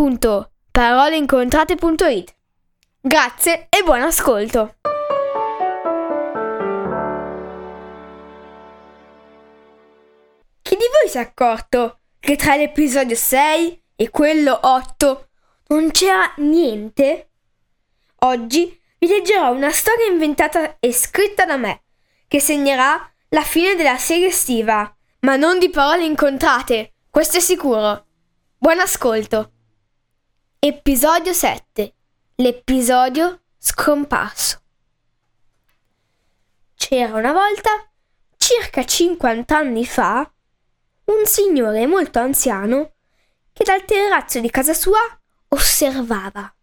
www.paroleincontrate.it. Grazie e buon ascolto! Chi di voi si è accorto che tra l'episodio 6 e quello 8 non c'era niente? Oggi vi leggerò una storia inventata e scritta da me, che segnerà la fine della serie estiva, ma non di parole incontrate, questo è sicuro. Buon ascolto! Episodio 7. L'episodio scomparso. C'era una volta, circa 50 anni fa, un signore molto anziano che dal terrazzo di casa sua osservava.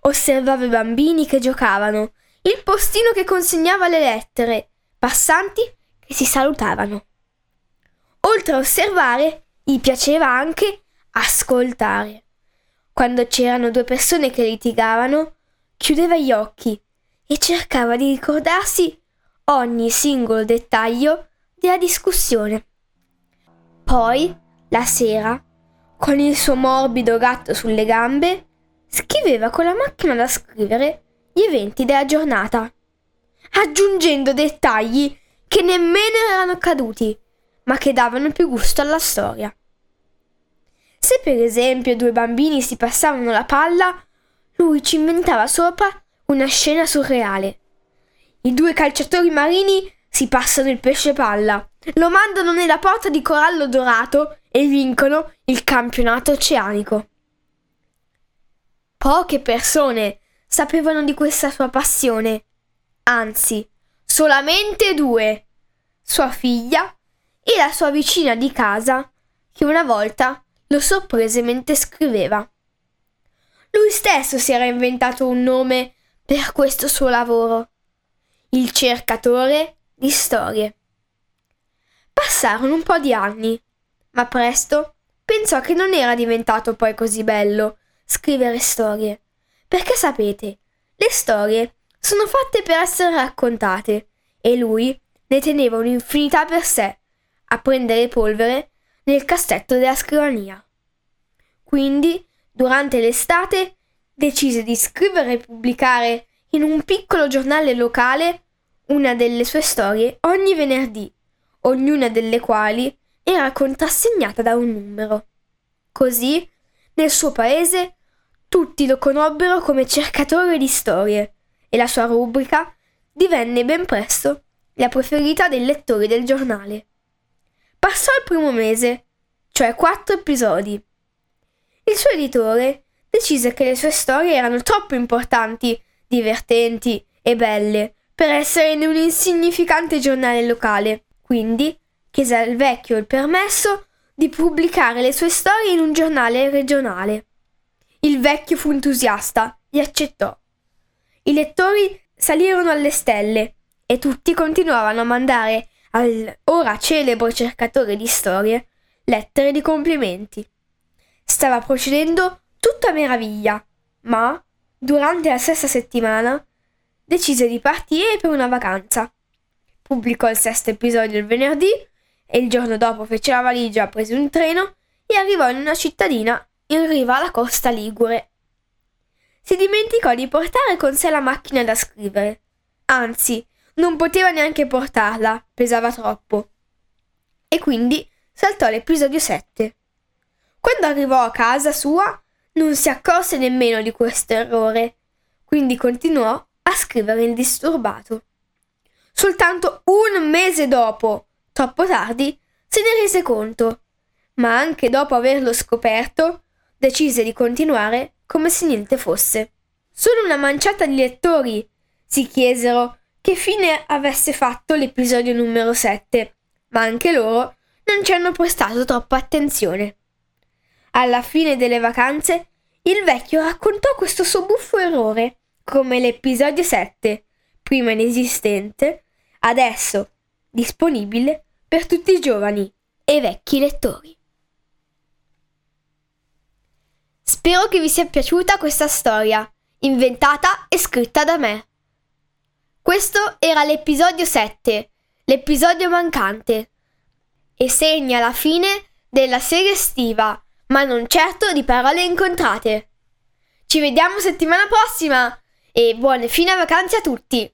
Osservava i bambini che giocavano, il postino che consegnava le lettere, passanti che si salutavano. Oltre a osservare, gli piaceva anche ascoltare quando c'erano due persone che litigavano, chiudeva gli occhi e cercava di ricordarsi ogni singolo dettaglio della discussione. Poi, la sera, con il suo morbido gatto sulle gambe, scriveva con la macchina da scrivere gli eventi della giornata, aggiungendo dettagli che nemmeno erano accaduti, ma che davano più gusto alla storia. Se per esempio due bambini si passavano la palla, lui ci inventava sopra una scena surreale. I due calciatori marini si passano il pesce palla, lo mandano nella porta di corallo dorato e vincono il campionato oceanico. Poche persone sapevano di questa sua passione, anzi, solamente due, sua figlia e la sua vicina di casa, che una volta lo sorprese mentre scriveva. Lui stesso si era inventato un nome per questo suo lavoro, il cercatore di storie. Passarono un po' di anni, ma presto pensò che non era diventato poi così bello scrivere storie, perché sapete, le storie sono fatte per essere raccontate e lui ne teneva un'infinità per sé, a prendere polvere nel cassetto della scrivania. Quindi, durante l'estate, decise di scrivere e pubblicare in un piccolo giornale locale una delle sue storie ogni venerdì, ognuna delle quali era contrassegnata da un numero. Così, nel suo paese, tutti lo conobbero come cercatore di storie e la sua rubrica divenne ben presto la preferita dei lettori del giornale. Passò il primo mese, cioè quattro episodi. Il suo editore decise che le sue storie erano troppo importanti, divertenti e belle per essere in un insignificante giornale locale, quindi chiese al vecchio il permesso di pubblicare le sue storie in un giornale regionale. Il vecchio fu entusiasta e accettò. I lettori salirono alle stelle e tutti continuavano a mandare al ora celebre cercatore di storie lettere di complimenti. Stava procedendo tutto a meraviglia, ma durante la stessa settimana decise di partire per una vacanza. Pubblicò il sesto episodio il venerdì e il giorno dopo fece la valigia, prese un treno e arrivò in una cittadina in riva alla costa ligure. Si dimenticò di portare con sé la macchina da scrivere. Anzi, non poteva neanche portarla, pesava troppo. E quindi saltò l'episodio 7. Quando arrivò a casa sua non si accorse nemmeno di questo errore, quindi continuò a scrivere indisturbato. Soltanto un mese dopo, troppo tardi, se ne rese conto, ma anche dopo averlo scoperto, decise di continuare come se niente fosse. Solo una manciata di lettori si chiesero che fine avesse fatto l'episodio numero 7, ma anche loro non ci hanno prestato troppa attenzione. Alla fine delle vacanze, il vecchio raccontò questo suo buffo errore, come l'episodio 7, prima inesistente, adesso disponibile per tutti i giovani e vecchi lettori. Spero che vi sia piaciuta questa storia, inventata e scritta da me. Questo era l'episodio 7, l'episodio mancante, e segna la fine della serie estiva, ma non certo di parole incontrate. Ci vediamo settimana prossima e buone fine vacanze a tutti!